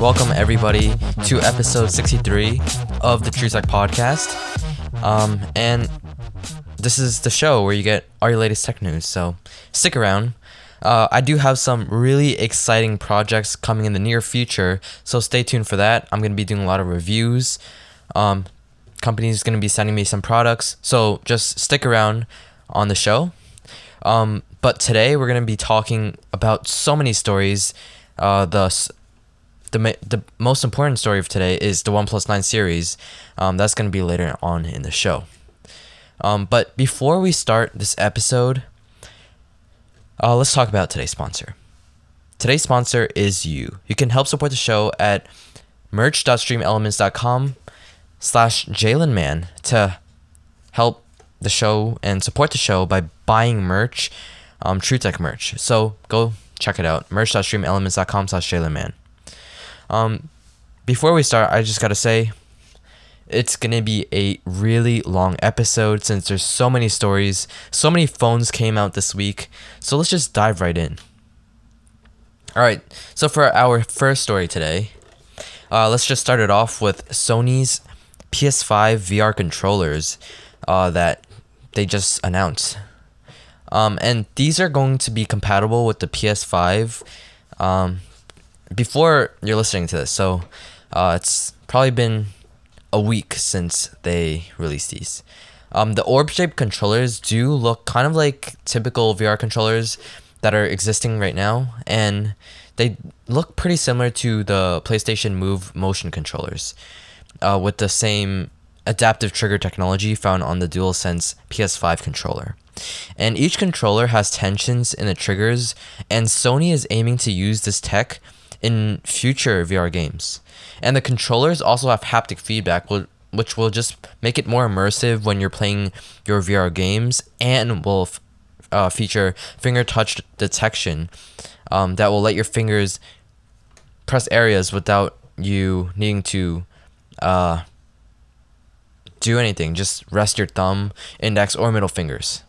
Welcome everybody to episode 63 of the Truetech Podcast. Um, and this is the show where you get all your latest tech news. So stick around. Uh, I do have some really exciting projects coming in the near future, so stay tuned for that. I'm gonna be doing a lot of reviews. Um, companies is gonna be sending me some products, so just stick around on the show. Um, but today we're gonna be talking about so many stories. Uh, the the the most important story of today is the OnePlus Nine series. Um, that's gonna be later on in the show. Um, but before we start this episode, uh, let's talk about today's sponsor. Today's sponsor is you. You can help support the show at merch.streamelements.com slash jaylinman to help the show and support the show by buying merch, um, Truetech merch. So go check it out. merch.streamelements.com slash jaylinman. Um, before we start, I just gotta say, it's gonna be a really long episode since there's so many stories, so many phones came out this week. So let's just dive right in. All right, so for our first story today, uh, let's just start it off with Sony's PS5 VR controllers uh, that they just announced. Um, and these are going to be compatible with the PS5 um, before you're listening to this. So uh, it's probably been a week since they released these. Um, the orb shaped controllers do look kind of like typical VR controllers that are existing right now, and they look pretty similar to the PlayStation Move motion controllers, uh, with the same adaptive trigger technology found on the DualSense PS5 controller. And each controller has tensions in the triggers, and Sony is aiming to use this tech in future VR games. And the controllers also have haptic feedback, which will just make it more immersive when you're playing your VR games and will uh, feature finger touch detection um, that will let your fingers press areas without you needing to uh, do anything. Just rest your thumb, index, or middle fingers.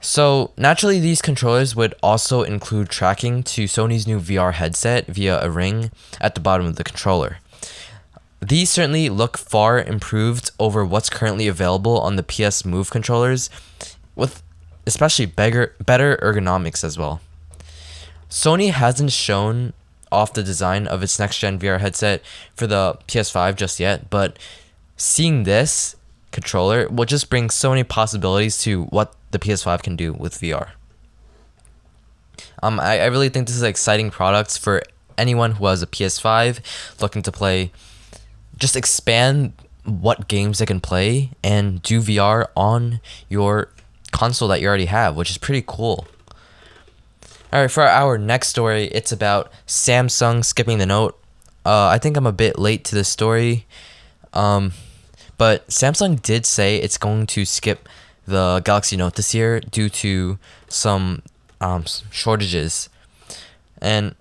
So naturally, these controllers would also include tracking to Sony's new VR headset via a ring at the bottom of the controller. These certainly look far improved over what's currently available on the PS Move controllers, with especially better, better ergonomics as well. Sony hasn't shown off the design of its next gen VR headset for the PS5 just yet, but seeing this controller will just bring so many possibilities to what the PS5 can do with VR. Um, I, I really think this is exciting product for anyone who has a PS5 looking to play. Just expand what games they can play and do VR on your console that you already have, which is pretty cool. All right, for our next story, it's about Samsung skipping the note. Uh, I think I'm a bit late to this story, um, but Samsung did say it's going to skip the Galaxy Note this year due to some um, shortages. And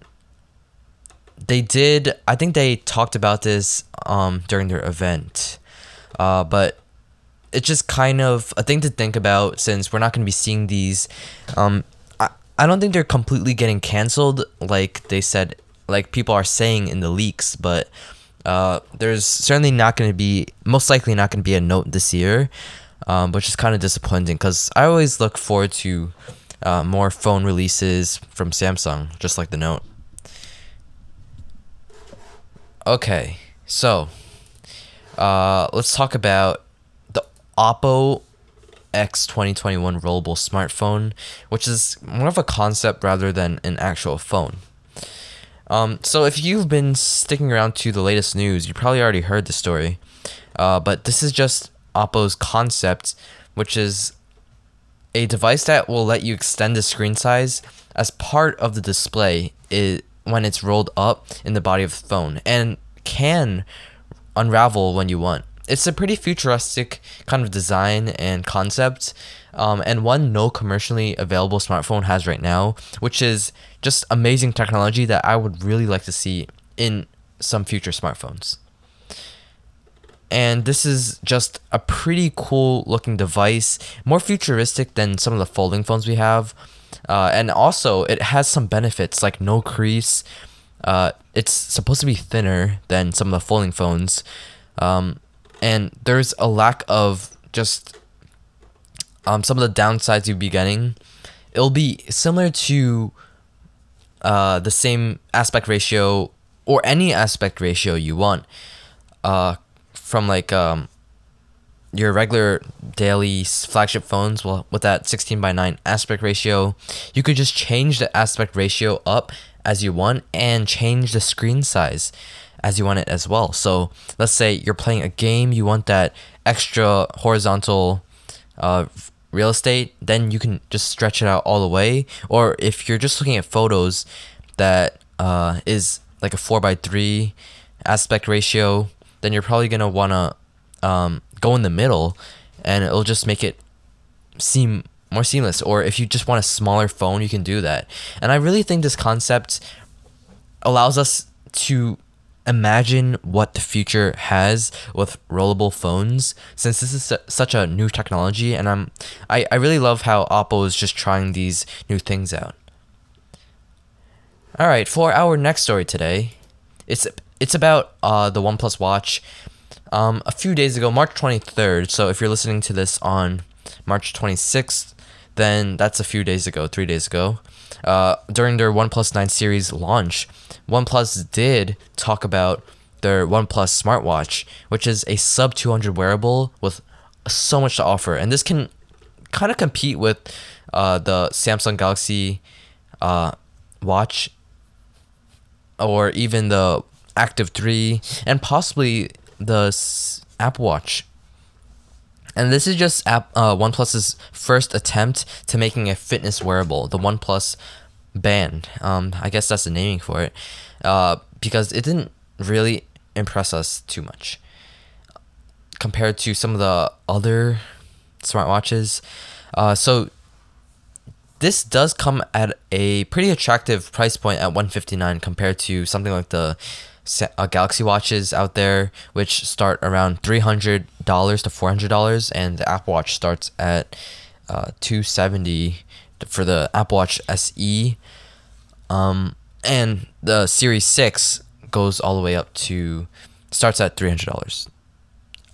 they did, I think they talked about this um, during their event. Uh, but it's just kind of a thing to think about since we're not going to be seeing these. Um, I, don't think they're completely getting canceled like they said, like people are saying in the leaks, but uh, there's certainly not going to be, most likely not going to be a note this year um, which is kind of disappointing because I always look forward to uh, more phone releases from Samsung, just like the Note. Okay, so uh, let's talk about the Oppo X 2021 rollable smartphone, which is more of a concept rather than an actual phone. Um, so if you've been sticking around to the latest news, you probably already heard the story. Uh, but this is just Oppo's concept, which is a device that will let you extend the screen size as part of the display it, when it's rolled up in the body of the phone and can unravel when you want. It's a pretty futuristic kind of design and concept, um, and one no commercially available smartphone has right now, which is just amazing technology that I would really like to see in some future smartphones. and this is just a pretty cool looking device, more futuristic than some of the folding phones we have. Uh, and also, it has some benefits like no crease. Uh, it's supposed to be thinner than some of the folding phones. Um, and there's a lack of just um, some of the downsides you'd be getting. It'll be similar to uh, the same aspect ratio or any aspect ratio you want uh, from like um, your regular daily flagship phones well with that 16 by 9 aspect ratio you could just change the aspect ratio up as you want and change the screen size as you want it as well. So let's say you're playing a game you want that extra horizontal uh, real estate then you can just stretch it out all the way. Or if you're just looking at photos that uh, is like a 4 by 3 aspect ratio then you're probably going to want to um, go in the middle and it'll just make it seem more seamless. Or if you just want a smaller phone you can do that. And i really think this concept allows us to imagine what the future has with rollable phones since this is su- such a new technology and i'm I, I really love how oppo is just trying these new things out all right for our next story today it's it's about uh, the oneplus watch um, a few days ago, March 23rd. So if you're listening to this on March 26th, then that's a few days ago, three days ago. Uh, during their OnePlus 9 series launch, OnePlus did talk about their OnePlus smartwatch, which is a sub 200 wearable with so much to offer. And this can kind of compete with uh, the Samsung Galaxy uh, watch or even the Active 3 and possibly the Apple Watch. And this is just app, uh, OnePlus's first attempt to making a fitness wearable, the OnePlus Band. Um, I guess that's the naming for it, uh, because it didn't really impress us too much compared to some of the other smartwatches. Uh, so this does come at a pretty attractive price point at 159 compared to something like the uh, Galaxy watches out there, which start around three hundred dollars to four hundred dollars, and the Apple Watch starts at uh, two seventy for the Apple Watch SE. Um, and the Series Six goes all the way up to starts at three hundred dollars,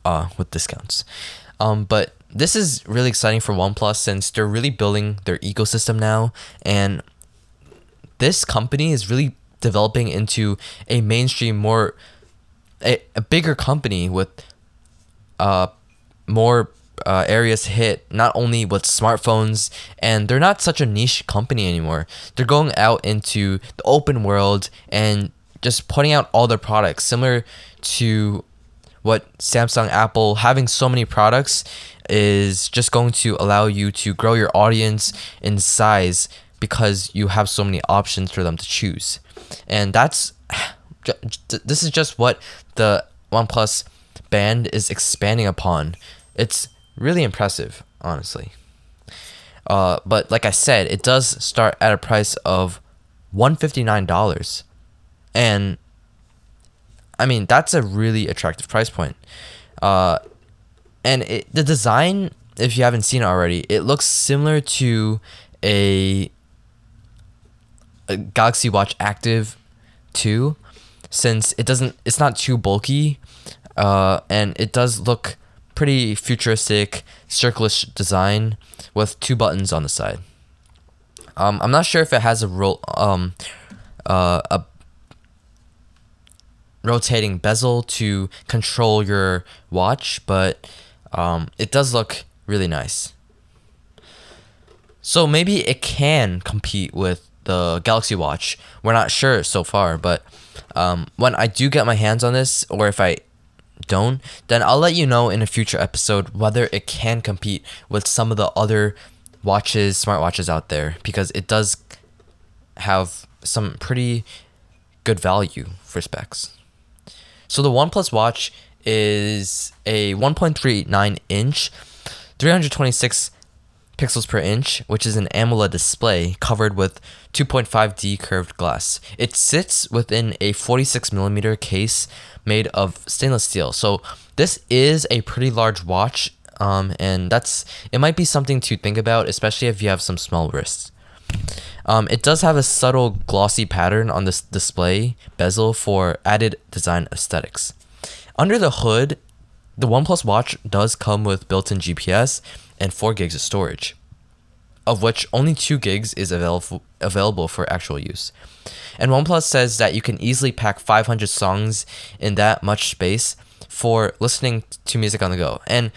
uh, with discounts. Um, but this is really exciting for OnePlus since they're really building their ecosystem now, and this company is really developing into a mainstream, more a, a bigger company with uh more uh, areas hit not only with smartphones and they're not such a niche company anymore. They're going out into the open world and just putting out all their products similar to what samsung apple having so many products is just going to allow you to grow your audience in size because you have so many options for them to choose and that's this is just what the OnePlus band is expanding upon. It's really impressive, honestly. Uh, but like I said, it does start at a price of one fifty nine dollars, and I mean that's a really attractive price point. Uh, and it, the design, if you haven't seen it already, it looks similar to a Galaxy Watch Active 2 since it doesn't it's not too bulky uh, and it does look pretty futuristic circular design with two buttons on the side. Um, I'm not sure if it has a roll um, uh, a rotating bezel to control your watch, but um, it does look really nice. So maybe it can compete with the Galaxy Watch. We're not sure so far, but um, when I do get my hands on this, or if I don't, then I'll let you know in a future episode whether it can compete with some of the other watches, smartwatches out there, because it does have some pretty good value for specs. So the OnePlus Watch is a 1.39 inch, 326 pixels per inch, which is an AMOLED display covered with 2.5D curved glass. It sits within a 46 millimeter case made of stainless steel. So this is a pretty large watch, um, and that's it might be something to think about, especially if you have some small wrists. Um, it does have a subtle glossy pattern on this display bezel for added design aesthetics. Under the hood, the OnePlus Watch does come with built-in GPS and 4 gigs of storage, of which only 2 gigs is available available for actual use. And OnePlus says that you can easily pack 500 songs in that much space for listening to music on the go. And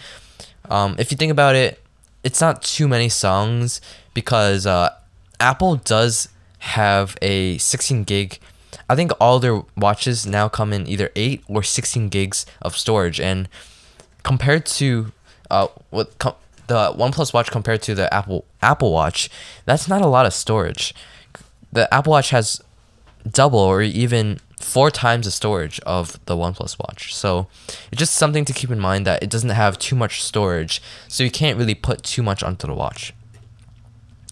um, if you think about it, it's not too many songs because uh, Apple does have a 16 gig. I think all their watches now come in either 8 or 16 gigs of storage. And compared to uh, what com- the OnePlus Watch compared to the Apple Apple Watch, that's not a lot of storage. The Apple Watch has double or even four times the storage of the OnePlus Watch. So it's just something to keep in mind that it doesn't have too much storage, so you can't really put too much onto the watch.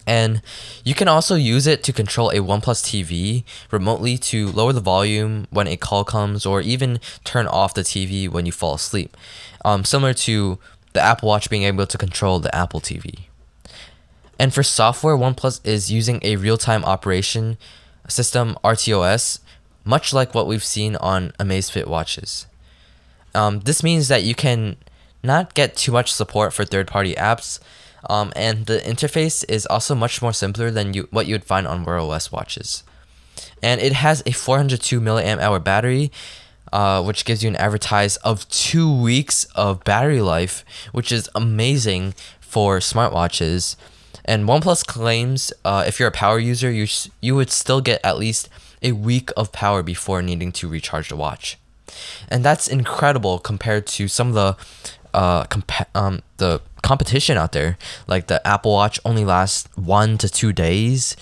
And you can also use it to control a OnePlus TV remotely to lower the volume when a call comes or even turn off the TV when you fall asleep. Um, similar to the Apple Watch being able to control the Apple TV. And for software, OnePlus is using a real time operation system, RTOS, much like what we've seen on Amazfit watches. Um, this means that you can not get too much support for third party apps, um, and the interface is also much more simpler than you, what you would find on Wear OS watches. And it has a 402 milliamp hour battery, uh, which gives you an advertise of two weeks of battery life, which is amazing for smartwatches. And OnePlus claims uh, if you're a power user, you sh- you would still get at least a week of power before needing to recharge the watch, and that's incredible compared to some of the uh compa- um the competition out there. Like the Apple Watch only lasts one to two days.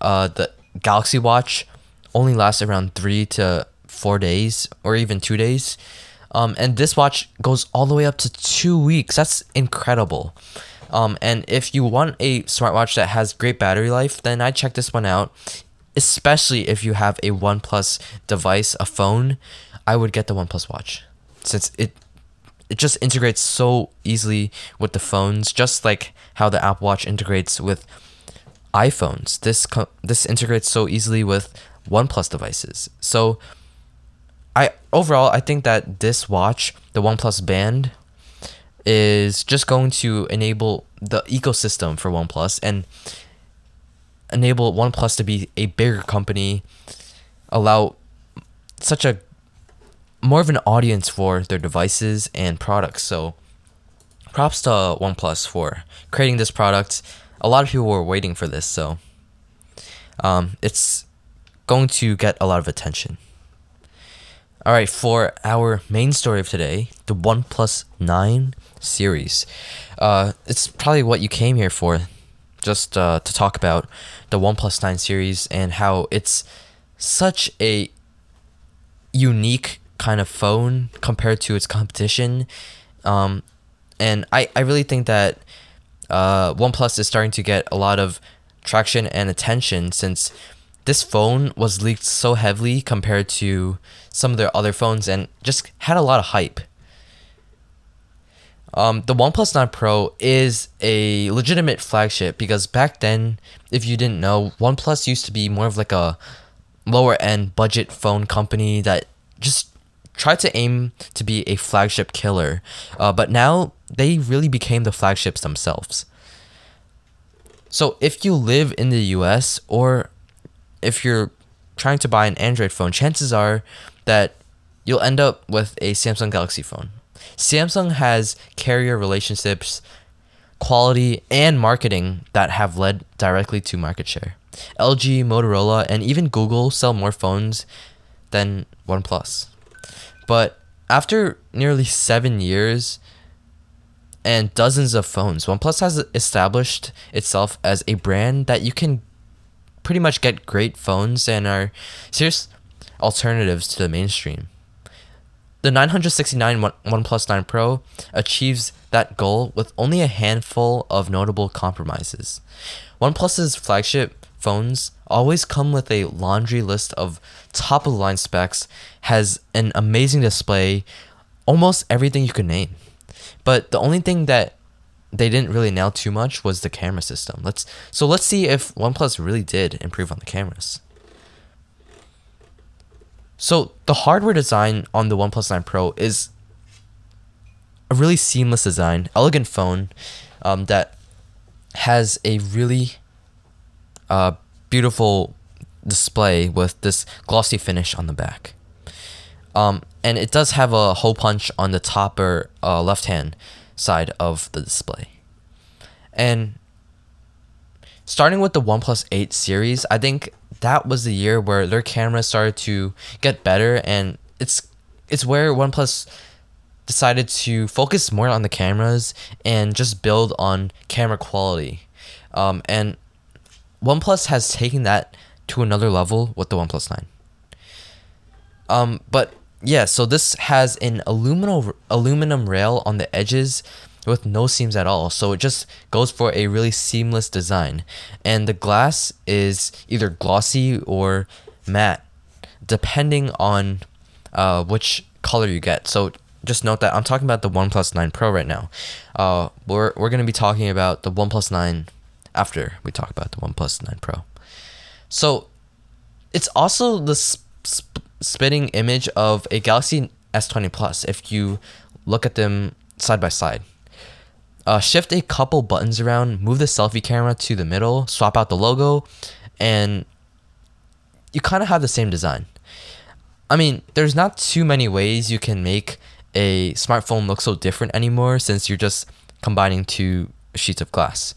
Uh, the Galaxy Watch only lasts around three to four days or even two days. Um, and this watch goes all the way up to two weeks. That's incredible. Um, and if you want a smartwatch that has great battery life, then I check this one out. Especially if you have a OnePlus device, a phone, I would get the OnePlus Watch, since it it just integrates so easily with the phones, just like how the Apple Watch integrates with iPhones. This co- this integrates so easily with OnePlus devices. So I overall I think that this watch, the OnePlus Band, is just going to enable the ecosystem for OnePlus and enable OnePlus to be a bigger company, allow such a more of an audience for their devices and products. So props to OnePlus for creating this product. A lot of people were waiting for this, so um, it's going to get a lot of attention. All right, for our main story of today, the OnePlus 9 series. Uh, it's probably what you came here for, just uh, to talk about the OnePlus 9 series and how it's such a unique kind of phone compared to its competition. Um, and I, I really think that uh, OnePlus is starting to get a lot of traction and attention since this phone was leaked so heavily compared to some of their other phones and just had a lot of hype. Um, the OnePlus 9 Pro is a legitimate flagship because back then, if you didn't know, OnePlus used to be more of like a lower end budget phone company that just tried to aim to be a flagship killer. Uh, but now they really became the flagships themselves. So if you live in the US or if you're trying to buy an Android phone, chances are that you'll end up with a Samsung Galaxy phone. Samsung has carrier relationships, quality, and marketing that have led directly to market share. LG, Motorola, and even Google sell more phones than OnePlus. But after nearly seven years and dozens of phones, OnePlus has established itself as a brand that you can pretty much get great phones and are serious alternatives to the mainstream. The 969 One- OnePlus 9 Pro achieves that goal with only a handful of notable compromises. OnePlus's flagship phones always come with a laundry list of top of the line specs, has an amazing display, almost everything you could name. But the only thing that they didn't really nail too much was the camera system. Let's so let's see if OnePlus really did improve on the cameras. So the hardware design on the OnePlus 9 Pro is a really seamless design, elegant phone um, that has a really uh, beautiful display with this glossy finish on the back. Um, and it does have a hole punch on the top or uh, left hand side of the display. And starting with the OnePlus 8 series, I think that was the year where their cameras started to get better and it's it's where OnePlus decided to focus more on the cameras and just build on camera quality. Um, and OnePlus has taken that to another level with the OnePlus 9. Um, but yeah, so this has an aluminum aluminum rail on the edges with no seams at all. So it just goes for a really seamless design. And the glass is either glossy or matte, depending on uh, which color you get. So just note that I'm talking about the OnePlus 9 Pro right now. Uh, we're we're gonna be talking about the OnePlus 9 after we talk about the OnePlus 9 Pro. So it's also the sp- spitting image of a Galaxy S20 Plus if you look at them side by side. Uh, shift a couple buttons around, move the selfie camera to the middle, swap out the logo, and you kind of have the same design. I mean, there's not too many ways you can make a smartphone look so different anymore since you're just combining two sheets of glass.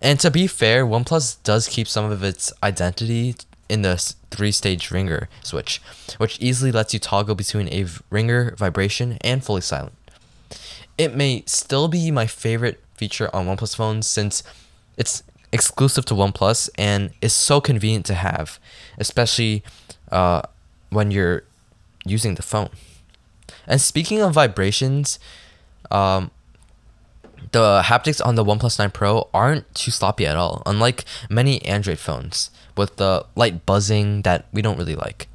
And to be fair, OnePlus does keep some of its identity in the three stage ringer switch, which easily lets you toggle between a ringer, vibration, and fully silent. It may still be my favorite feature on OnePlus phones since it's exclusive to OnePlus and is so convenient to have, especially uh, when you're using the phone. And speaking of vibrations, um, the haptics on the OnePlus 9 Pro aren't too sloppy at all, unlike many Android phones with the light buzzing that we don't really like.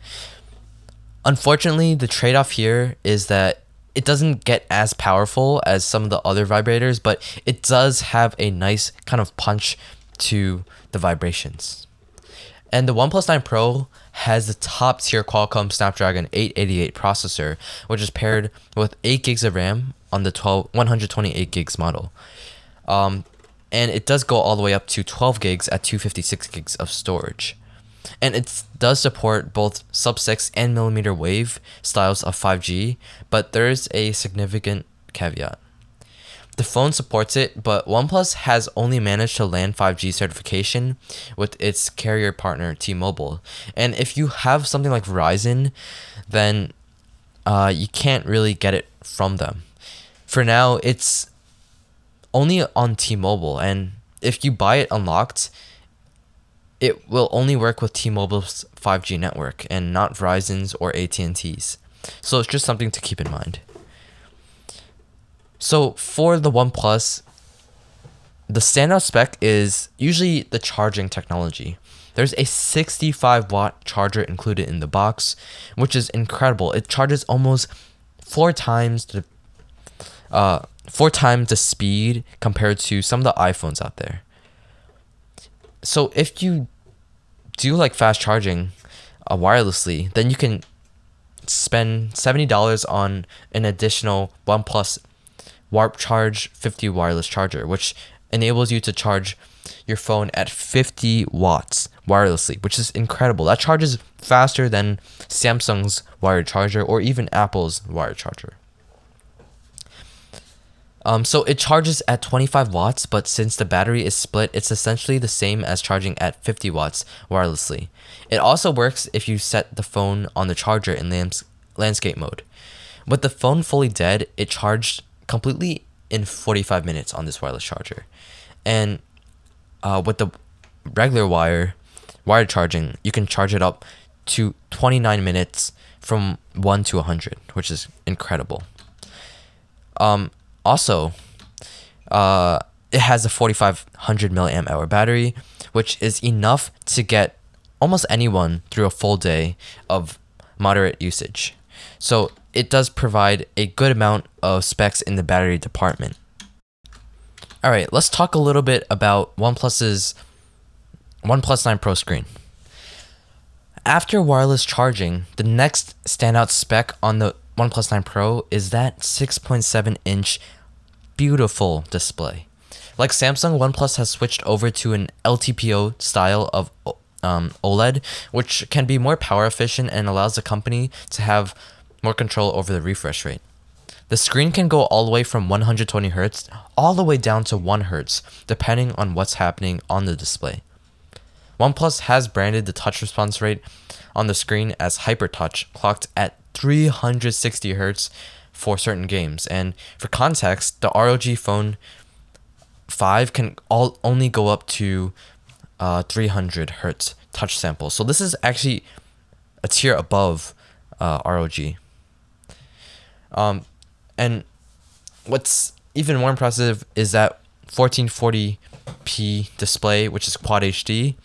Unfortunately, the trade off here is that it doesn't get as powerful as some of the other vibrators, but it does have a nice kind of punch to the vibrations. And the OnePlus 9 Pro has the top tier Qualcomm Snapdragon 888 processor, which is paired with 8 gigs of RAM on the 12 128 gigs model. Um, and it does go all the way up to 12 gigs at 256 gigs of storage. And it does support both sub 6 and millimeter wave styles of 5G, but there is a significant caveat. The phone supports it, but OnePlus has only managed to land 5G certification with its carrier partner T-Mobile. And if you have something like Verizon, then uh, you can't really get it from them. For now, it's only on T-Mobile, and if you buy it unlocked, it will only work with T-Mobile's 5G network and not Verizon's or AT&T's. So it's just something to keep in mind. So for the OnePlus, the standout spec is usually the charging technology. There's a 65 watt charger included in the box, which is incredible. It charges almost four times the uh, four times the speed compared to some of the iPhones out there. So if you do like fast charging uh, wirelessly, then you can spend seventy dollars on an additional OnePlus Warp Charge 50 wireless charger, which enables you to charge your phone at 50 watts wirelessly, which is incredible. That charges faster than Samsung's wired charger or even Apple's wired charger. Um, so it charges at 25 watts, but since the battery is split, it's essentially the same as charging at 50 watts wirelessly. It also works if you set the phone on the charger in lands- landscape mode. With the phone fully dead, it charged completely in 45 minutes on this wireless charger. And uh, with the regular wire, wired charging, you can charge it up to 29 minutes from 1 to 100, which is incredible. Um, also, uh, it has a 4500 milliamp hour battery, which is enough to get almost anyone through a full day of moderate usage. So it does provide a good amount of specs in the battery department. All right, let's talk a little bit about OnePlus's OnePlus 9 Pro screen. After wireless charging, the next standout spec on the OnePlus 9 Pro is that 6.7 inch beautiful display. Like Samsung, OnePlus has switched over to an LTPO style of um, OLED, which can be more power efficient and allows the company to have more control over the refresh rate. The screen can go all the way from 120 Hz all the way down to 1 Hz, depending on what's happening on the display. OnePlus has branded the touch response rate on the screen as HyperTouch, clocked at 360 Hz for certain games. And for context, the ROG Phone 5 can all only go up to uh, 300 hertz touch sample. So this is actually a tier above uh, ROG. Um, and what's even more impressive is that 1440p display, which is Quad HD,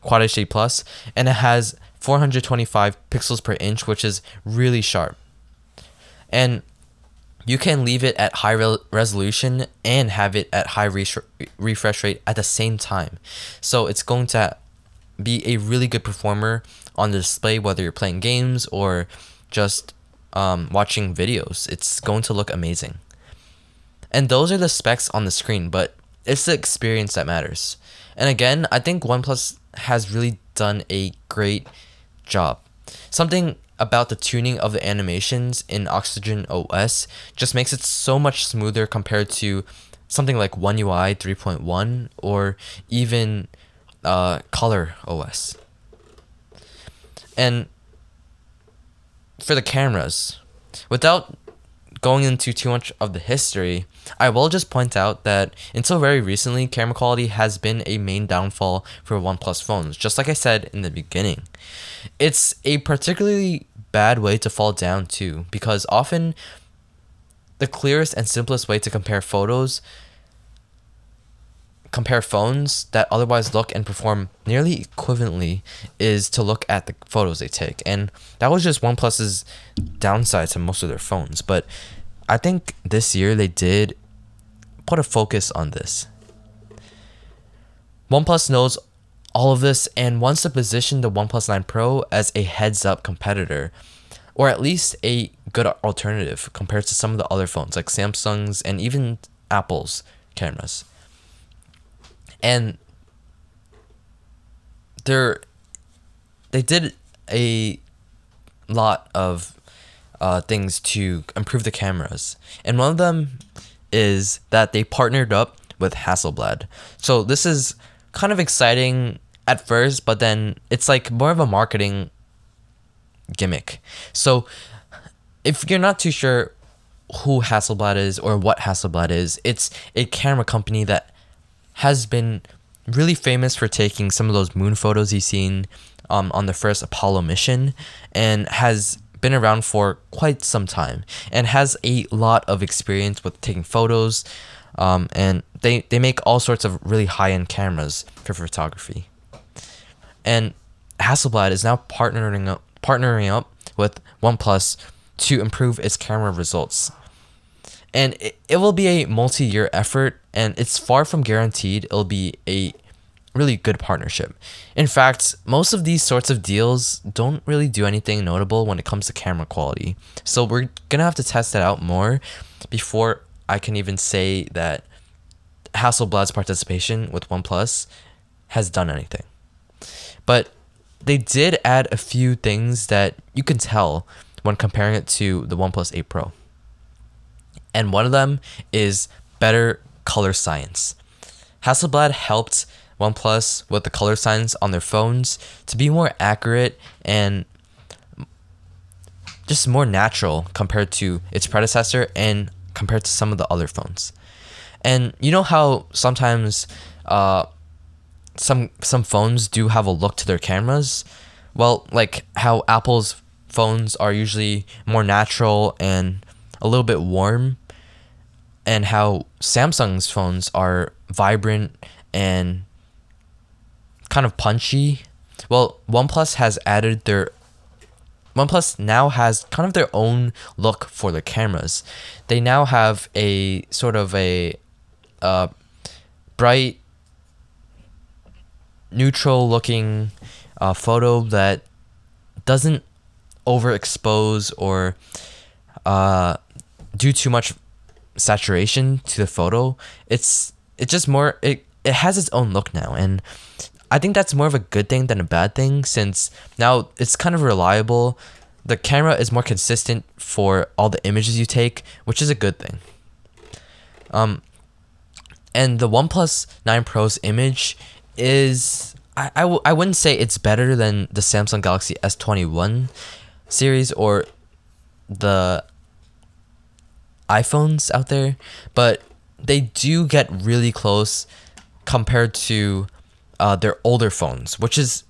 Quad HD Plus, and it has 425 pixels per inch, which is really sharp. And you can leave it at high re- resolution and have it at high re- refresh rate at the same time. So it's going to be a really good performer on the display, whether you're playing games or just um, watching videos. It's going to look amazing. And those are the specs on the screen, but it's the experience that matters. And again, I think OnePlus has really done a great job. Something about the tuning of the animations in Oxygen OS just makes it so much smoother compared to something like One UI 3.1 or even uh, Color OS. And for the cameras, without going into too much of the history, I will just point out that until very recently, camera quality has been a main downfall for OnePlus phones, just like I said in the beginning. It's a particularly bad way to fall down too, because often the clearest and simplest way to compare photos compare phones that otherwise look and perform nearly equivalently is to look at the photos they take. And that was just OnePlus's downside to most of their phones. But I think this year they did put a focus on this. OnePlus knows all of this and wants to position the OnePlus 9 Pro as a heads up competitor, or at least a good alternative compared to some of the other phones like Samsung's and even Apple's cameras and they're they did a lot of uh, things to improve the cameras, and one of them is that they partnered up with Hasselblad. So this is kind of exciting at first, but then it's like more of a marketing gimmick. So if you're not too sure who Hasselblad is or what Hasselblad is, it's a camera company that has been really famous for taking some of those moon photos you've seen um, on the first Apollo mission and has been around for quite some time and has a lot of experience with taking photos um, and they, they make all sorts of really high-end cameras for photography and hasselblad is now partnering up, partnering up with oneplus to improve its camera results and it, it will be a multi-year effort and it's far from guaranteed it'll be a really good partnership. In fact, most of these sorts of deals don't really do anything notable when it comes to camera quality. So we're to have to test that out more before I can even say that Hasselblad's participation with OnePlus has done anything. But they did add a few things that you can tell when comparing it to the OnePlus 8 Pro. And one of them is better color science. Hasselblad helped OnePlus with the color science on their phones to be more accurate and just more natural compared to its predecessor and compared to some of the other phones. And you know how sometimes uh, some some phones do have a look to their cameras? Well, like how Apple's phones are usually more natural and a little bit warm, and how Samsung's phones are vibrant and kind of punchy. Well, OnePlus has added their OnePlus now has kind of their own look for their cameras. They now have a sort of a uh, bright, neutral looking uh, photo that doesn't overexpose or uh, do too much saturation to the photo. It's it's just more it it has its own look now and I think that's more of a good thing than a bad thing since now it's kind of reliable. The camera is more consistent for all the images you take, which is a good thing. Um, and the OnePlus 9 Pro's image is I, I, w- I wouldn't say it's better than the Samsung Galaxy S21 series or the iPhones out there, but they do get really close compared to uh, their older phones, which is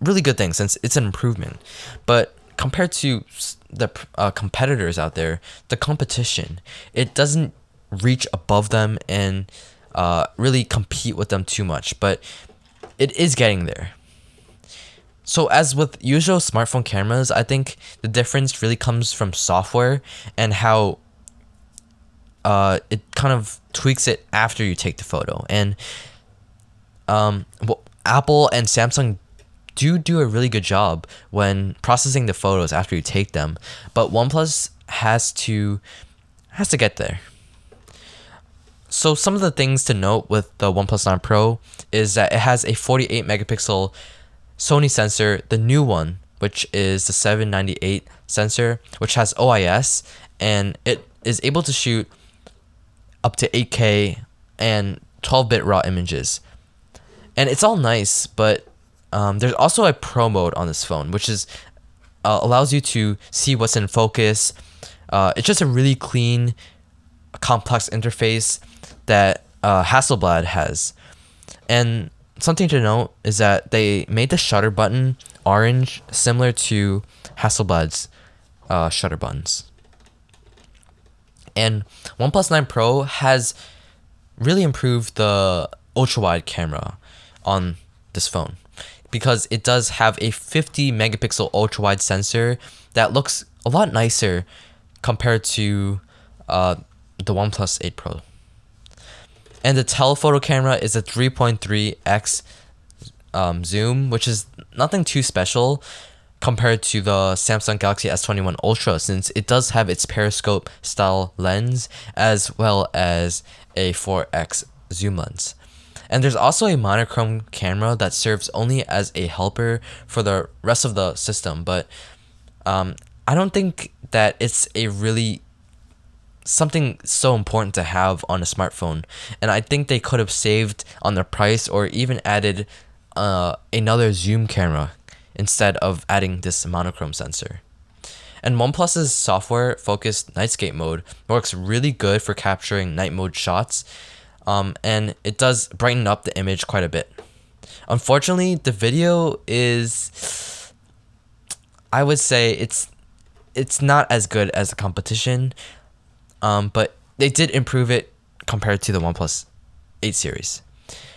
really good thing since it's an improvement. But compared to the uh, competitors out there, the competition, it doesn't reach above them and uh, really compete with them too much. But it is getting there. So as with usual smartphone cameras, I think the difference really comes from software and how uh, it kind of tweaks it after you take the photo. And um, well, Apple and Samsung do do a really good job when processing the photos after you take them, but OnePlus has to has to get there. So some of the things to note with the OnePlus 9 Pro is that it has a 48 megapixel Sony sensor, the new one, which is the 798 sensor, which has OIS and it is able to shoot up to 8K and 12-bit raw images and it's all nice, but um, there's also a pro mode on this phone, which is uh, allows you to see what's in focus. Uh, it's just a really clean, complex interface that uh, Hasselblad has, and something to note is that they made the shutter button orange, similar to Hasselblad's uh, shutter buttons. And OnePlus 9 Pro has really improved the ultra wide camera on this phone because it does have a 50 megapixel ultra wide sensor that looks a lot nicer compared to uh, the OnePlus 8 Pro. And the telephoto camera is a 3.3x um, zoom, which is nothing too special compared to the Samsung Galaxy S21 Ultra since it does have its periscope style lens as well as a 4x zoom lens. And there's also a monochrome camera that serves only as a helper for the rest of the system, but um, I don't think that it's a really something so important to have on a smartphone. And I think they could have saved on the price or even added uh, another zoom camera instead of adding this monochrome sensor. And OnePlus's software focused nightscape mode works really good for capturing night mode shots um, and it does brighten up the image quite a bit. Unfortunately, the video is, I would say it's, it's not as good as the competition, um, but they did improve it compared to the OnePlus 8 series.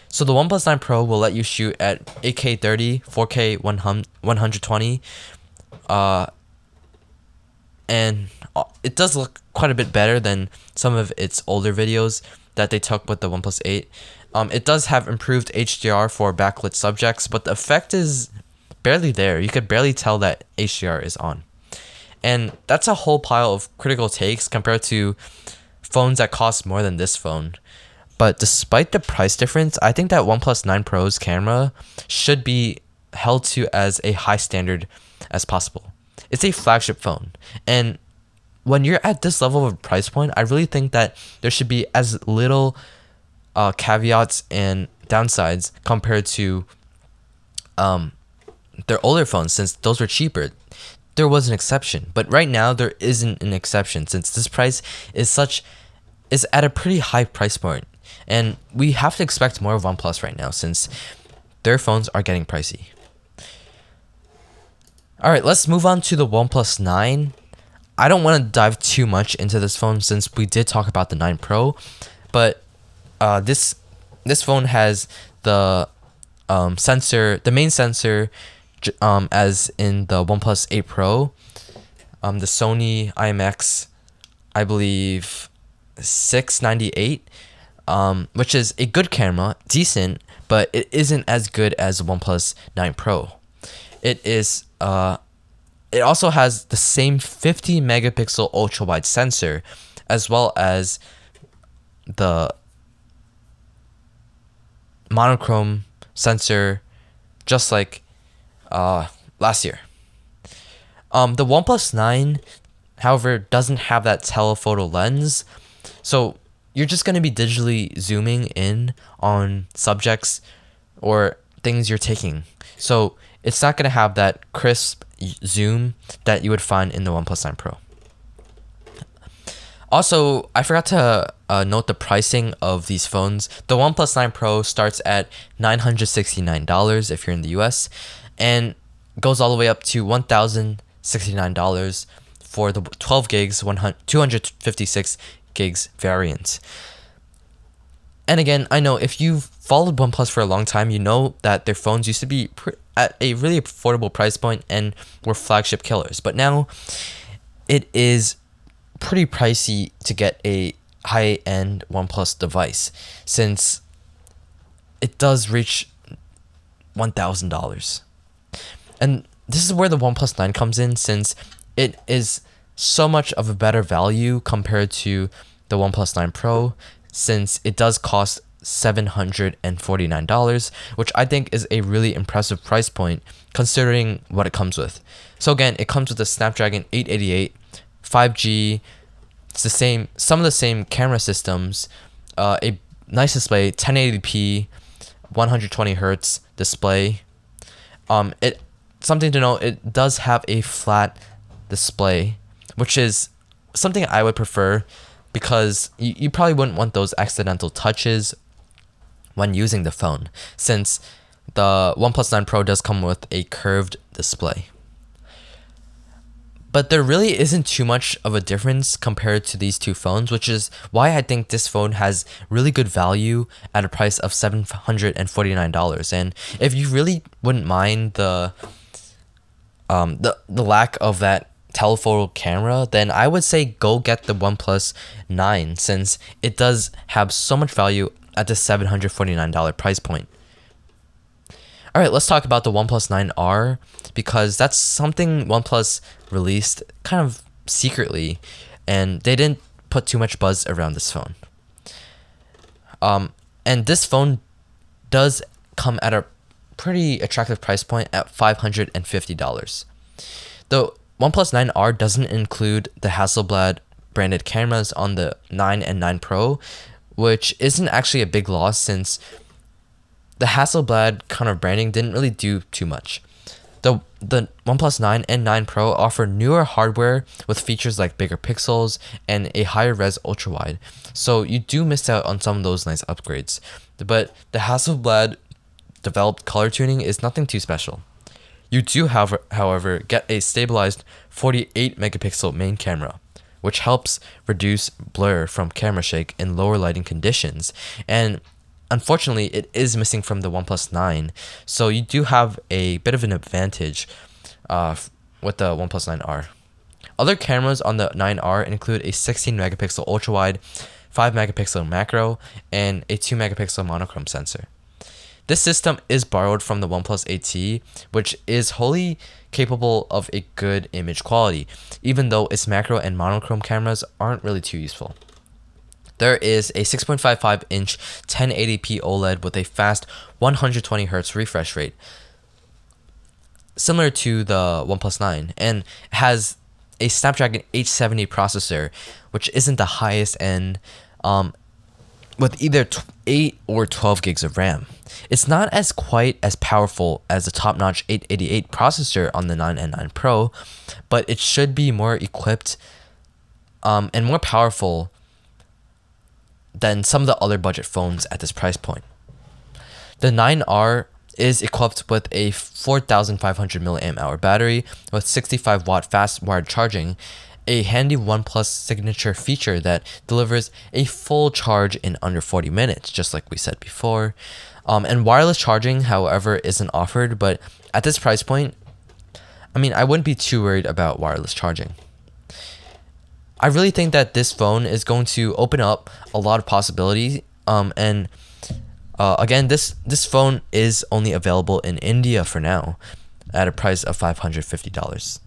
So the OnePlus 9 Pro will let you shoot at 8K 30, 4K 120, uh, and uh, it does look quite a bit better than some of its older videos that they took with the OnePlus 8. Um, it does have improved HDR for backlit subjects, but the effect is barely there. You could barely tell that HDR is on. And that's a whole pile of critical takes compared to phones that cost more than this phone. But despite the price difference, I think that OnePlus 9 Pro's camera should be held to as a high standard as possible. It's a flagship phone, and when you're at this level of price point, I really think that there should be as little uh, caveats and downsides compared to um, their older phones, since those were cheaper. There was an exception, but right now there isn't an exception since this price is such is at a pretty high price point, and we have to expect more of OnePlus right now since their phones are getting pricey. All right, let's move on to the OnePlus 9. I don't want to dive too much into this phone since we did talk about the 9 Pro, but uh, this this phone has the um, sensor, the main sensor, um, as in the OnePlus 8 Pro, um, the Sony IMX, I believe, 698, um, which is a good camera, decent, but it isn't as good as the OnePlus 9 Pro. It is uh, it also has the same 50 megapixel ultra wide sensor, as well as the monochrome sensor, just like uh, last year. Um, the OnePlus 9, however, doesn't have that telephoto lens, so you're just going to be digitally zooming in on subjects or things you're taking. So it's not going to have that crisp zoom that you would find in the OnePlus 9 Pro. Also, I forgot to uh, note the pricing of these phones. The OnePlus 9 Pro starts at $969 if you're in the US and goes all the way up to $1,069 for the 12 gigs, 256 gigs variant. And again, I know if you've followed OnePlus for a long time, you know that their phones used to be at a really affordable price point and were flagship killers. But now it is pretty pricey to get a high end OnePlus device since it does reach $1,000. And this is where the OnePlus 9 comes in since it is so much of a better value compared to the OnePlus 9 Pro since it does cost $749, which I think is a really impressive price point considering what it comes with. So again, it comes with a Snapdragon 888, 5G, it's the same some of the same camera systems, uh, a nice display, 1080p, 120 hertz display. Um, it something to note, it does have a flat display, which is something I would prefer because you, you probably wouldn't want those accidental touches when using the phone, since the OnePlus 9 Pro does come with a curved display. But there really isn't too much of a difference compared to these two phones, which is why I think this phone has really good value at a price of $749. And if you really wouldn't mind the um the, the lack of that telephoto camera, then I would say go get the OnePlus 9 since it does have so much value at the $749 price point. All right, let's talk about the OnePlus 9R because that's something OnePlus released kind of secretly and they didn't put too much buzz around this phone. Um, and this phone does come at a pretty attractive price point at $550. The OnePlus 9R doesn't include the Hasselblad branded cameras on the 9 and 9 Pro, which isn't actually a big loss since the Hasselblad kind of branding didn't really do too much. The the OnePlus 9 and 9 Pro offer newer hardware with features like bigger pixels and a higher res ultra wide. So you do miss out on some of those nice upgrades. But the Hasselblad developed color tuning is nothing too special. You do however get a stabilized 48 megapixel main camera which helps reduce blur from camera shake in lower lighting conditions. And unfortunately, it is missing from the OnePlus 9. So you do have a bit of an advantage uh, with the OnePlus 9R. Other cameras on the 9R include a 16 megapixel ultra wide, 5 megapixel macro, and a 2 megapixel monochrome sensor. This system is borrowed from the OnePlus 8T, which is wholly capable of a good image quality, even though its macro and monochrome cameras aren't really too useful. There is a 6.55 inch 1080p OLED with a fast 120Hz refresh rate, similar to the OnePlus 9, and has a Snapdragon 870 processor, which isn't the highest end, um, with either 8 or 12 gigs of RAM. It's not as quite as powerful as the top-notch 888 processor on the 9 and 9 Pro, but it should be more equipped um, and more powerful than some of the other budget phones at this price point. The 9R is equipped with a 4500 milliamp hour battery with 65 watt fast wired charging, a handy OnePlus signature feature that delivers a full charge in under 40 minutes, just like we said before. Um, and wireless charging, however, isn't offered, but at this price point, I mean, I wouldn't be too worried about wireless charging. I really think that this phone is going to open up a lot of possibilities. Um, and uh, again, this this phone is only available in India for now, at a price of five hundred fifty dollars.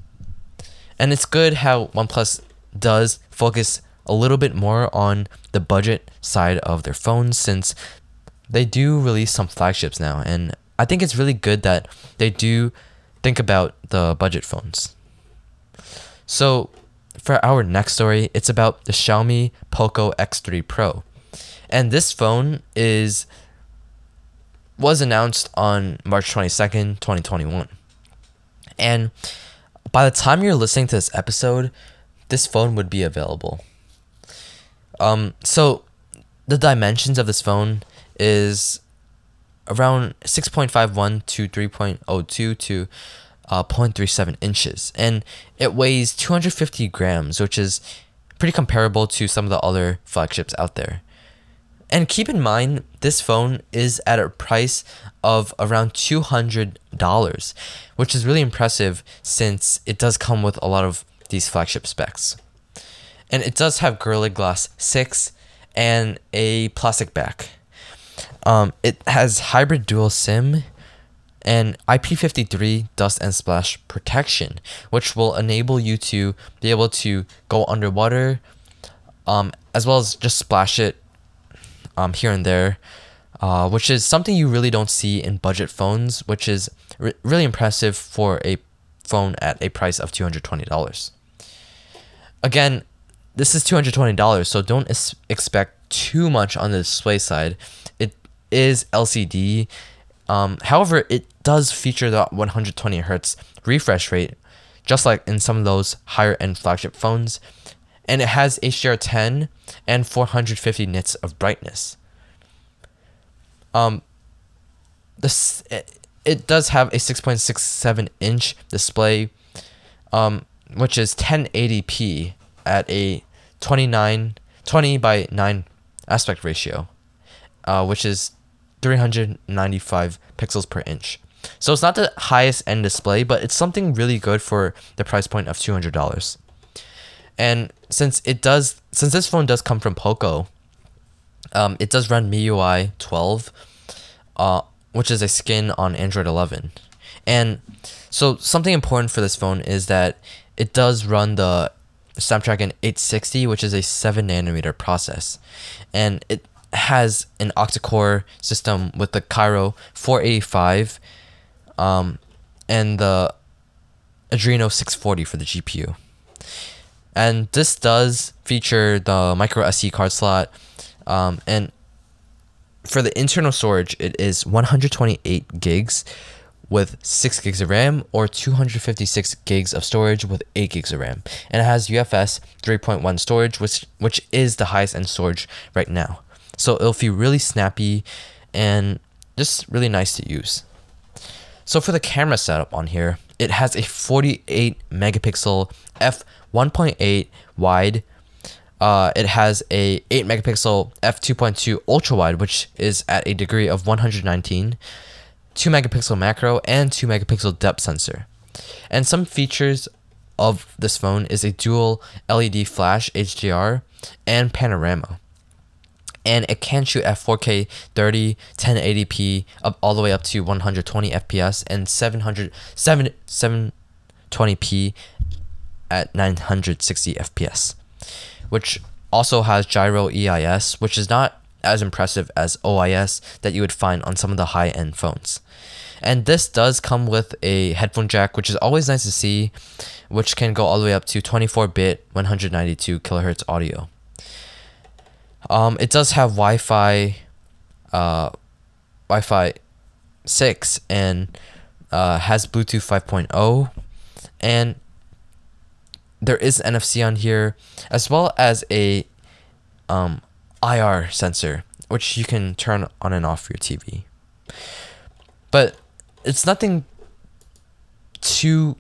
And it's good how OnePlus does focus a little bit more on the budget side of their phones since they do release some flagships now. And I think it's really good that they do think about the budget phones. So, for our next story, it's about the Xiaomi Poco X3 Pro. And this phone is was announced on March 22nd, 2021. And by the time you're listening to this episode, this phone would be available. Um, so the dimensions of this phone is around 6.51 to 3.02 to uh, 0.37 inches, and it weighs 250 grams, which is pretty comparable to some of the other flagships out there. And keep in mind, this phone is at a price of around $200, which is really impressive since it does come with a lot of these flagship specs. And it does have Gorilla Glass 6 and a plastic back. Um, it has hybrid dual SIM and IP53 dust and splash protection, which will enable you to be able to go underwater um, as well as just splash it um, here and there, uh, which is something you really don't see in budget phones, which is re- really impressive for a phone at a price of $220. Again, this is $220, so don't es- expect too much on the display side. It is LCD. Um, however, it does feature the 120 hertz refresh rate, just like in some of those higher end flagship phones and it has HDR10 and 450 nits of brightness. Um, this it, it does have a 6.67 inch display, um, which is 1080p at a 29 20 by 9 aspect ratio, uh, which is 395 pixels per inch. So it's not the highest end display, but it's something really good for the price point of $200. And since it does, since this phone does come from Poco, um, it does run MIUI 12, uh, which is a skin on Android 11. And so something important for this phone is that it does run the Snapdragon 860, which is a 7 nanometer process. And it has an octa-core system with the Kryo 485 um, and the Adreno 640 for the GPU. And this does feature the micro SD card slot. Um, and for the internal storage, it is 128 gigs with 6 gigs of RAM or 256 gigs of storage with 8 gigs of RAM. And it has UFS 3.1 storage, which, which is the highest end storage right now. So it'll feel really snappy and just really nice to use. So for the camera setup on here, it has a 48 megapixel f 1.8 wide. Uh, it has a 8 megapixel f2.2 ultra wide, which is at a degree of 119, 2 megapixel macro, and 2 megapixel depth sensor. And some features of this phone is a dual LED flash HDR and panorama. And it can shoot at 4K 30, 1080p, up all the way up to 120 FPS and 700 7, 720p at 960 FPS, which also has gyro EIS, which is not as impressive as OIS that you would find on some of the high end phones. And this does come with a headphone jack, which is always nice to see, which can go all the way up to 24 bit 192 kilohertz audio. Um, it does have Wi Fi, uh, Wi Fi 6 and uh, has Bluetooth 5.0 and there is NFC on here, as well as a um, IR sensor, which you can turn on and off your TV. but it's nothing too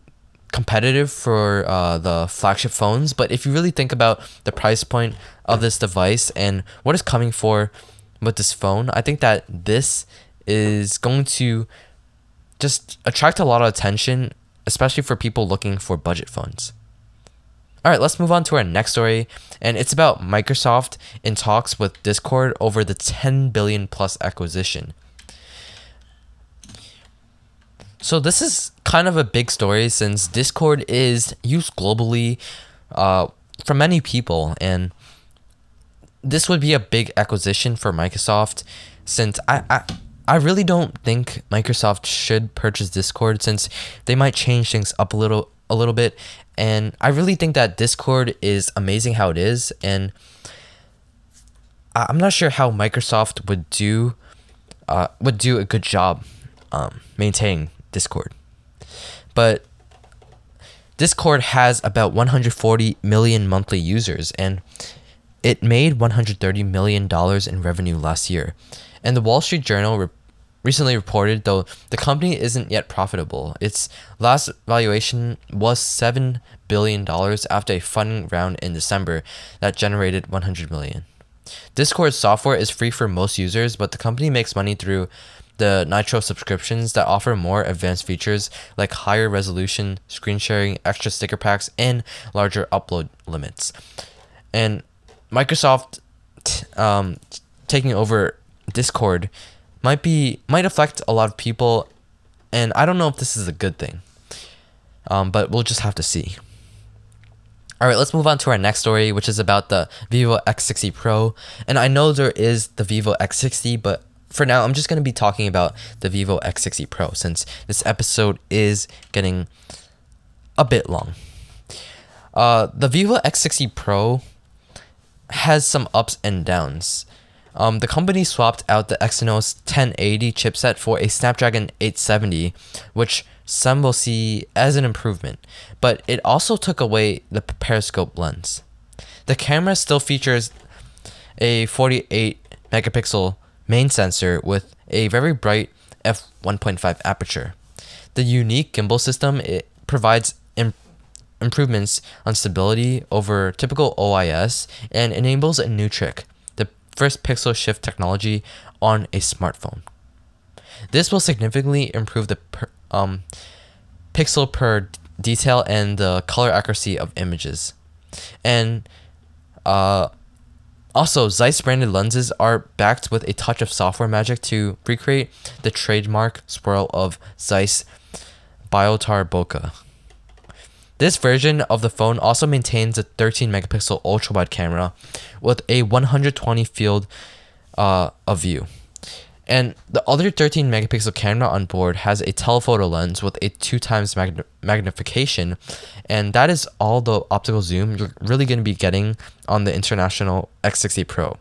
competitive for uh, the flagship phones. But if you really think about the price point of this device and what is coming for with this phone, I think that this is going to just attract a lot of attention, especially for people looking for budget phones. All right, let's move on to our next story, and it's about Microsoft in talks with Discord over the 10 billion plus acquisition. So this is kind of a big story since Discord is used globally uh, for many people, and this would be a big acquisition for Microsoft since I, I I really don't think Microsoft should purchase Discord since they might change things up a little a little bit and I really think that Discord is amazing how it is and I'm not sure how Microsoft would do uh, would do a good job um, maintaining Discord. But Discord has about 140 million monthly users and it made 130 million dollars in revenue last year. And the Wall Street Journal recently reported though the company isn't yet profitable. Its last valuation was 7 billion dollars after a funding round in December that generated 100 million. Discord's software is free for most users, but the company makes money through the Nitro subscriptions that offer more advanced features like higher resolution, screen sharing, extra sticker packs, and larger upload limits. And Microsoft um, taking over Discord might be might affect a lot of people, and I don't know if this is a good thing. Um, but we'll just have to see. All right, let's move on to our next story, which is about the Vivo X60 Pro. And I know there is the Vivo X60, but for now, I'm just going to be talking about the Vivo X60 Pro since this episode is getting a bit long. Uh, the Vivo X60 Pro has some ups and downs. Um, the company swapped out the Exynos 1080 chipset for a Snapdragon 870, which some will see as an improvement, but it also took away the periscope lens. The camera still features a 48 megapixel main sensor with a very bright f1.5 aperture. The unique gimbal system it provides Im- improvements on stability over typical OIS and enables a new trick, first pixel shift technology on a smartphone. This will significantly improve the per, um, pixel per detail and the color accuracy of images. And uh, also, Zeiss branded lenses are backed with a touch of software magic to recreate the trademark swirl of Zeiss Biotar bokeh. This version of the phone also maintains a 13 megapixel ultra wide camera with a 120 field uh, of view. And the other 13 megapixel camera on board has a telephoto lens with a two times magn- magnification, and that is all the optical zoom you're really going to be getting on the international X60 Pro.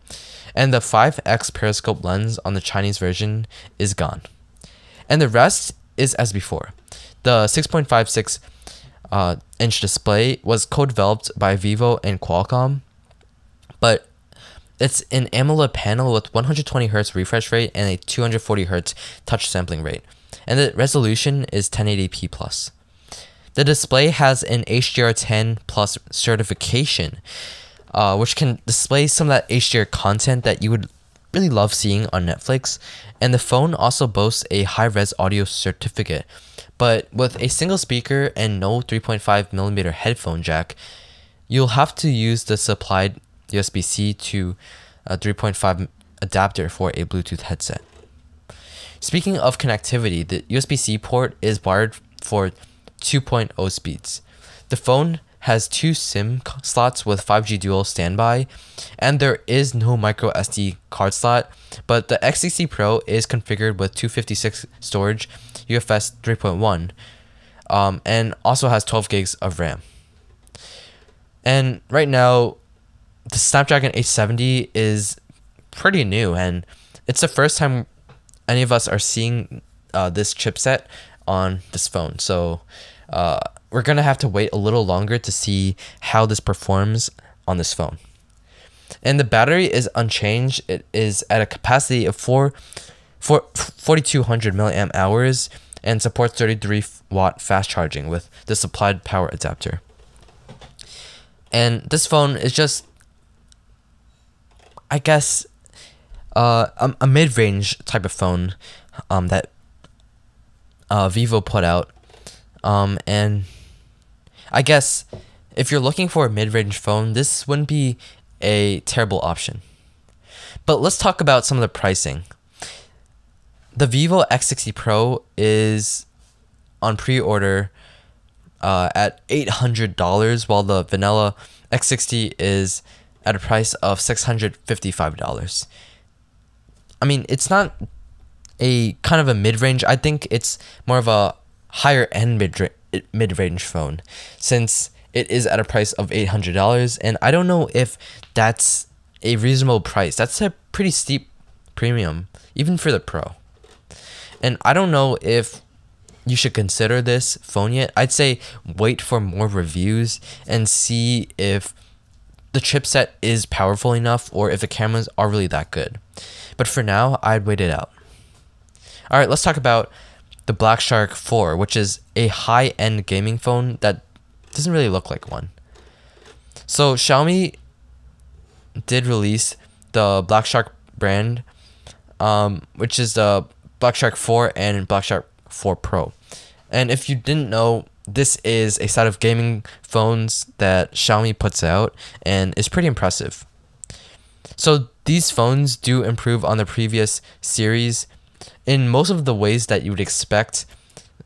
And the 5x periscope lens on the Chinese version is gone. And the rest is as before. The 6.56 uh, inch display was co developed by Vivo and Qualcomm, but it's an AMOLED panel with 120 Hz refresh rate and a 240 Hz touch sampling rate, and the resolution is 1080p plus. The display has an HDR10 plus certification, uh, which can display some of that HDR content that you would really love seeing on Netflix. And the phone also boasts a high res audio certificate, but with a single speaker and no 3.5 millimeter headphone jack, you'll have to use the supplied USB C to a 3.5 adapter for a Bluetooth headset. Speaking of connectivity, the USB C port is wired for 2.0 speeds. The phone has two SIM slots with 5G dual standby, and there is no micro SD card slot, but the X60 Pro is configured with 256 storage, UFS 3.1, um, and also has 12 gigs of RAM. And right now, the Snapdragon 870 is pretty new, and it's the first time any of us are seeing uh, this chipset on this phone. So uh, we're gonna have to wait a little longer to see how this performs on this phone. And the battery is unchanged. It is at a capacity of four for 4200 milliamp hours and supports 33 watt fast charging with the supplied power adapter. And this phone is just, I guess, uh, a, a mid range type of phone um, that uh, Vivo put out. Um, and I guess if you're looking for a mid range phone, this wouldn't be a terrible option. But let's talk about some of the pricing. The Vivo X60 Pro is on pre order uh, at $800, while the vanilla X60 is at a price of $655. I mean, it's not a kind of a mid range. I think it's more of a higher end mid mid range phone since it is at a price of $800 and I don't know if that's a reasonable price. That's a pretty steep premium even for the Pro. And I don't know if you should consider this phone yet. I'd say wait for more reviews and see if the chipset is powerful enough or if the cameras are really that good. But for now, I'd wait it out. All right, let's talk about the Black Shark 4, which is a high end gaming phone that doesn't really look like one. So Xiaomi did release the Black Shark brand, um, which is the Black Shark 4 and Black Shark 4 Pro. And if you didn't know, this is a set of gaming phones that Xiaomi puts out and is pretty impressive. So these phones do improve on the previous series in most of the ways that you would expect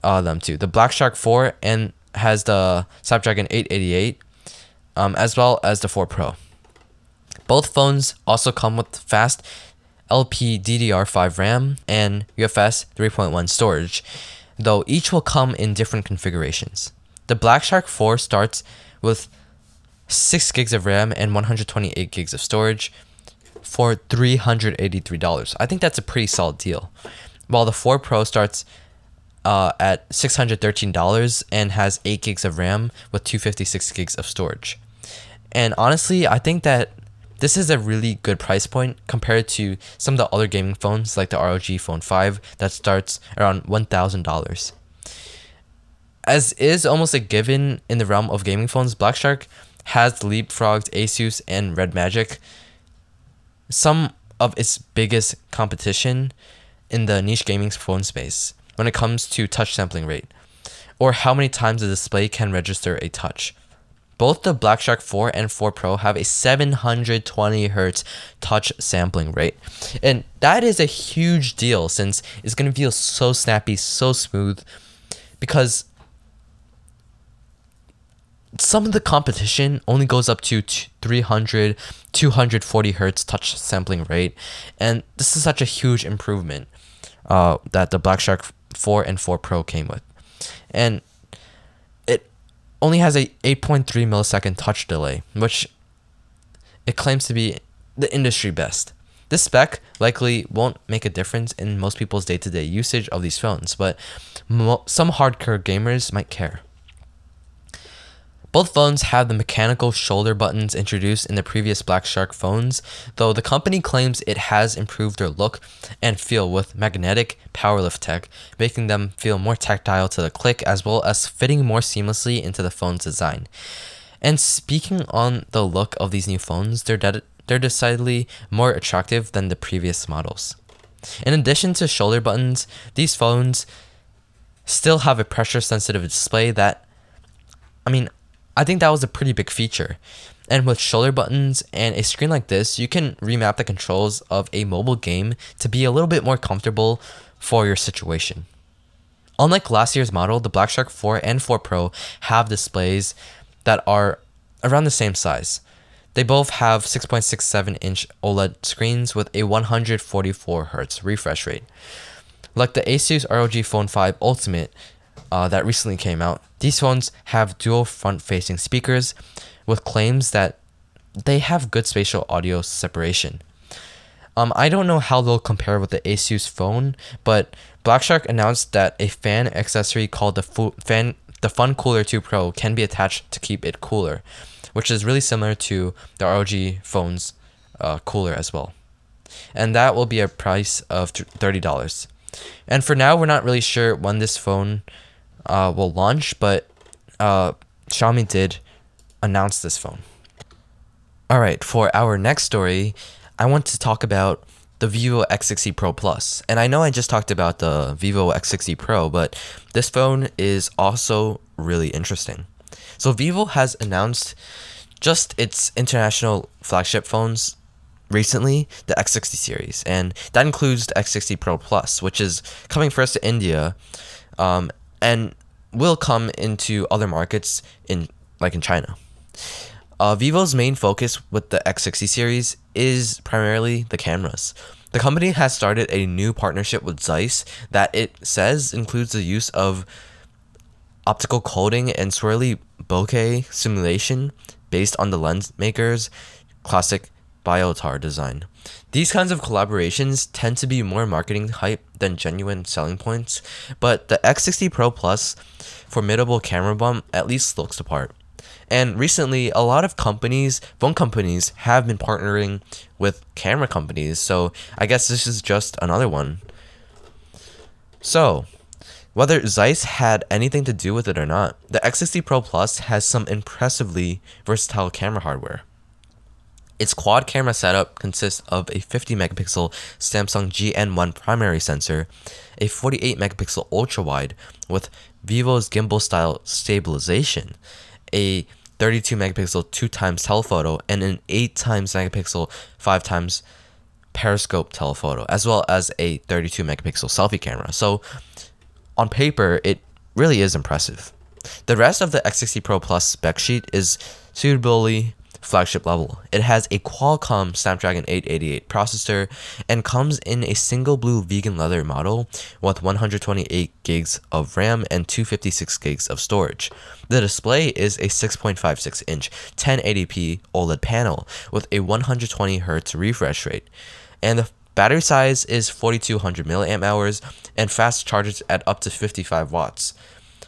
uh, them to. The Black Shark 4 and has the Snapdragon 888 um, as well as the 4 Pro. Both phones also come with fast LPDDR5 RAM and UFS 3.1 storage, though each will come in different configurations. The Black Shark 4 starts with 6 gigs of RAM and 128 gigs of storage for $383. I think that's a pretty solid deal. While the 4 Pro starts uh, at $613 and has 8 gigs of RAM with 256 gigs of storage. And honestly, I think that this is a really good price point compared to some of the other gaming phones like the ROG Phone 5 that starts around $1,000. As is almost a given in the realm of gaming phones, Black Shark has leapfrogged Asus and Red Magic, some of its biggest competition in the niche gaming phone space when it comes to touch sampling rate, or how many times the display can register a touch. Both the Black Shark 4 and 4 Pro have a 720 Hz touch sampling rate. And that is a huge deal since it's going to feel so snappy, so smooth because some of the competition only goes up to 300 240 hertz touch sampling rate and this is such a huge improvement uh, that the black shark 4 and 4 pro came with and only has a 8.3 millisecond touch delay, which it claims to be the industry best. This spec likely won't make a difference in most people's day to day usage of these phones, but mo- some hardcore gamers might care. Both phones have the mechanical shoulder buttons introduced in the previous Black Shark phones, though the company claims it has improved their look and feel with magnetic powerlift tech, making them feel more tactile to the click as well as fitting more seamlessly into the phone's design. And speaking on the look of these new phones, they're, de- they're decidedly more attractive than the previous models. In addition to shoulder buttons, these phones still have a pressure sensitive display that I mean, I think that was a pretty big feature. And with shoulder buttons and a screen like this, you can remap the controls of a mobile game to be a little bit more comfortable for your situation. Unlike last year's model, the Black Shark 4 and 4 Pro have displays that are around the same size. They both have 6.67 inch OLED screens with a 144 Hz refresh rate. Like the Asus ROG Phone 5 Ultimate, uh, that recently came out. These phones have dual front facing speakers with claims that they have good spatial audio separation. Um, I don't know how they'll compare with the Asus phone, but Black Shark announced that a fan accessory called the fu- fan the Fun Cooler 2 Pro can be attached to keep it cooler, which is really similar to the ROG phone's uh, cooler as well. and that will be a price of $30. And for now, we're not really sure when this phone uh, will launch, but uh, Xiaomi did announce this phone. All right, for our next story, I want to talk about the Vivo X60 Pro Plus. And I know I just talked about the Vivo X60 Pro, but this phone is also really interesting. So Vivo has announced just its international flagship phones recently, the X60 series, and that includes the X60 Pro Plus, which is coming first to India, um, and will come into other markets in like in China. Uh, Vivo's main focus with the X60 series is primarily the cameras. The company has started a new partnership with Zeiss that it says includes the use of optical coating and swirly bokeh simulation based on the lens maker's classic biotar design. These kinds of collaborations tend to be more marketing hype than genuine selling points, but the X60 Pro Plus formidable camera bump at least looks the part. And recently, a lot of companies, phone companies, have been partnering with camera companies. So I guess this is just another one. So, whether Zeiss had anything to do with it or not, the X60 Pro Plus has some impressively versatile camera hardware. Its quad camera setup consists of a 50 megapixel Samsung GN1 primary sensor, a 48 megapixel ultra wide with Vivo's gimbal style stabilization, a 32 megapixel 2 times telephoto, and an 8 times megapixel 5 times periscope telephoto, as well as a 32 megapixel selfie camera. So, on paper, it really is impressive. The rest of the X60 Pro Plus spec sheet is suitably flagship level. It has a Qualcomm Snapdragon 888 processor and comes in a single blue vegan leather model with 128 gigs of RAM and 256 gigs of storage. The display is a 6.56 inch 1080p OLED panel with a 120 Hz refresh rate. And the battery size is 4200 milliamp hours and fast charges at up to 55 watts.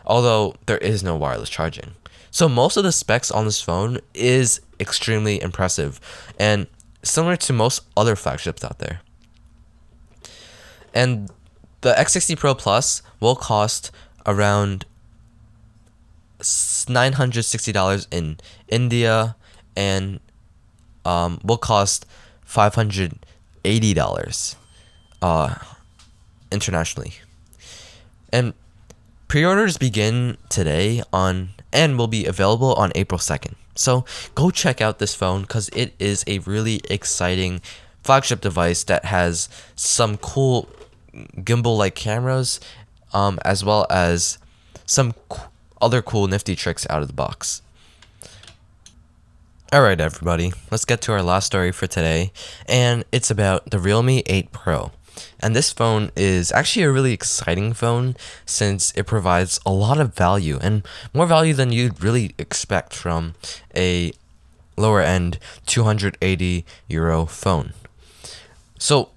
Although there is no wireless charging. So most of the specs on this phone is extremely impressive and similar to most other flagships out there. And the X60 Pro Plus will cost around $960 in India and um, will cost $580 uh, internationally. And pre-orders begin today on and will be available on April 2nd. So go check out this phone because it is a really exciting flagship device that has some cool gimbal like cameras um, as well as some other cool nifty tricks out of the box. Alright, everybody, let's get to our last story for today, and it's about the Realme 8 Pro. And this phone is actually a really exciting phone since it provides a lot of value and more value than you'd really expect from a lower end 280 euro phone. So,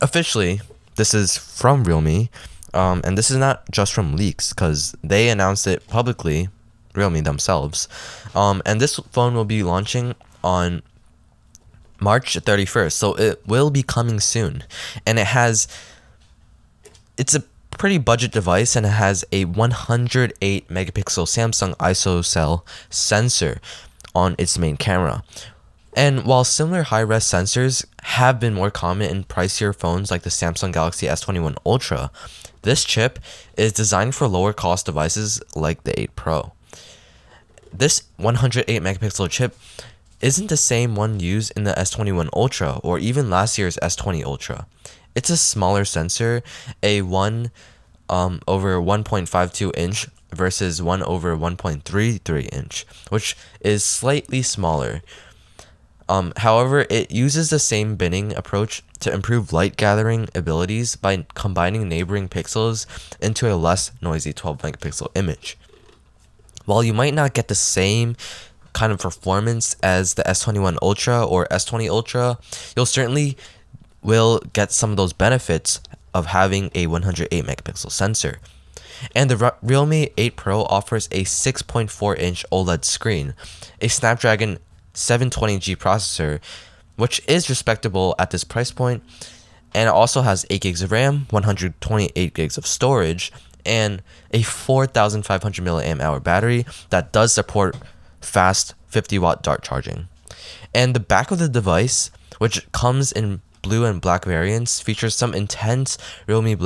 officially, this is from Realme, um, and this is not just from leaks because they announced it publicly, Realme themselves. Um, and this phone will be launching on March 31st. So it will be coming soon. And it has it's a pretty budget device and it has a 108 megapixel Samsung ISOCELL sensor on its main camera. And while similar high res sensors have been more common in pricier phones like the Samsung Galaxy S21 Ultra, this chip is designed for lower cost devices like the 8 Pro. This 108 megapixel chip isn't the same one used in the S21 Ultra or even last year's S20 Ultra. It's a smaller sensor, a 1 um, over 1.52 inch versus 1 over 1.33 inch, which is slightly smaller. Um, however, it uses the same binning approach to improve light gathering abilities by combining neighboring pixels into a less noisy 12 megapixel image. While you might not get the same kind of performance as the S21 Ultra or S20 Ultra, you'll certainly will get some of those benefits of having a 108 megapixel sensor. And the Realme 8 Pro offers a 6.4 inch OLED screen, a Snapdragon 720G processor which is respectable at this price. And it also has 8 gigs of RAM, 128 gigs of storage, and a 4500 milliamp hour battery that does support fast 50 watt dart charging. And the back of the device, which comes in blue and black variants, features some intense Realme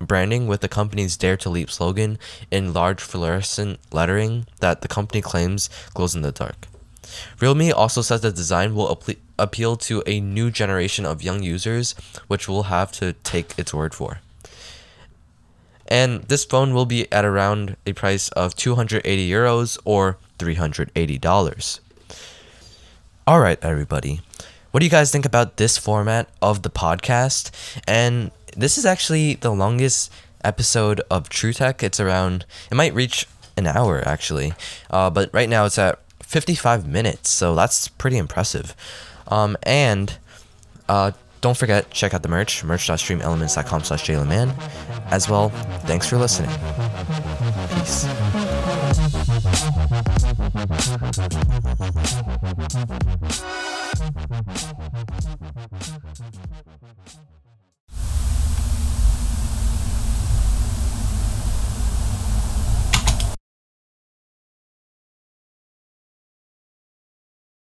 branding with the company's Dare to Leap slogan in large fluorescent lettering that the company claims glows in the dark. Realme also says the design will appeal to a new generation of young users, which we'll have to take its word for. And this phone will be at around a price of 280 euros or $380. All right, everybody. What do you guys think about this format of the podcast? And this is actually the longest episode of Truetech. It's around, it might reach an hour actually. Uh, but right now it's at 55 minutes, so that's pretty impressive. Um, and uh, don't forget, check out the merch, merch.streamelements.com slash jaylinman. As well, thanks for listening. Peace. Thank you.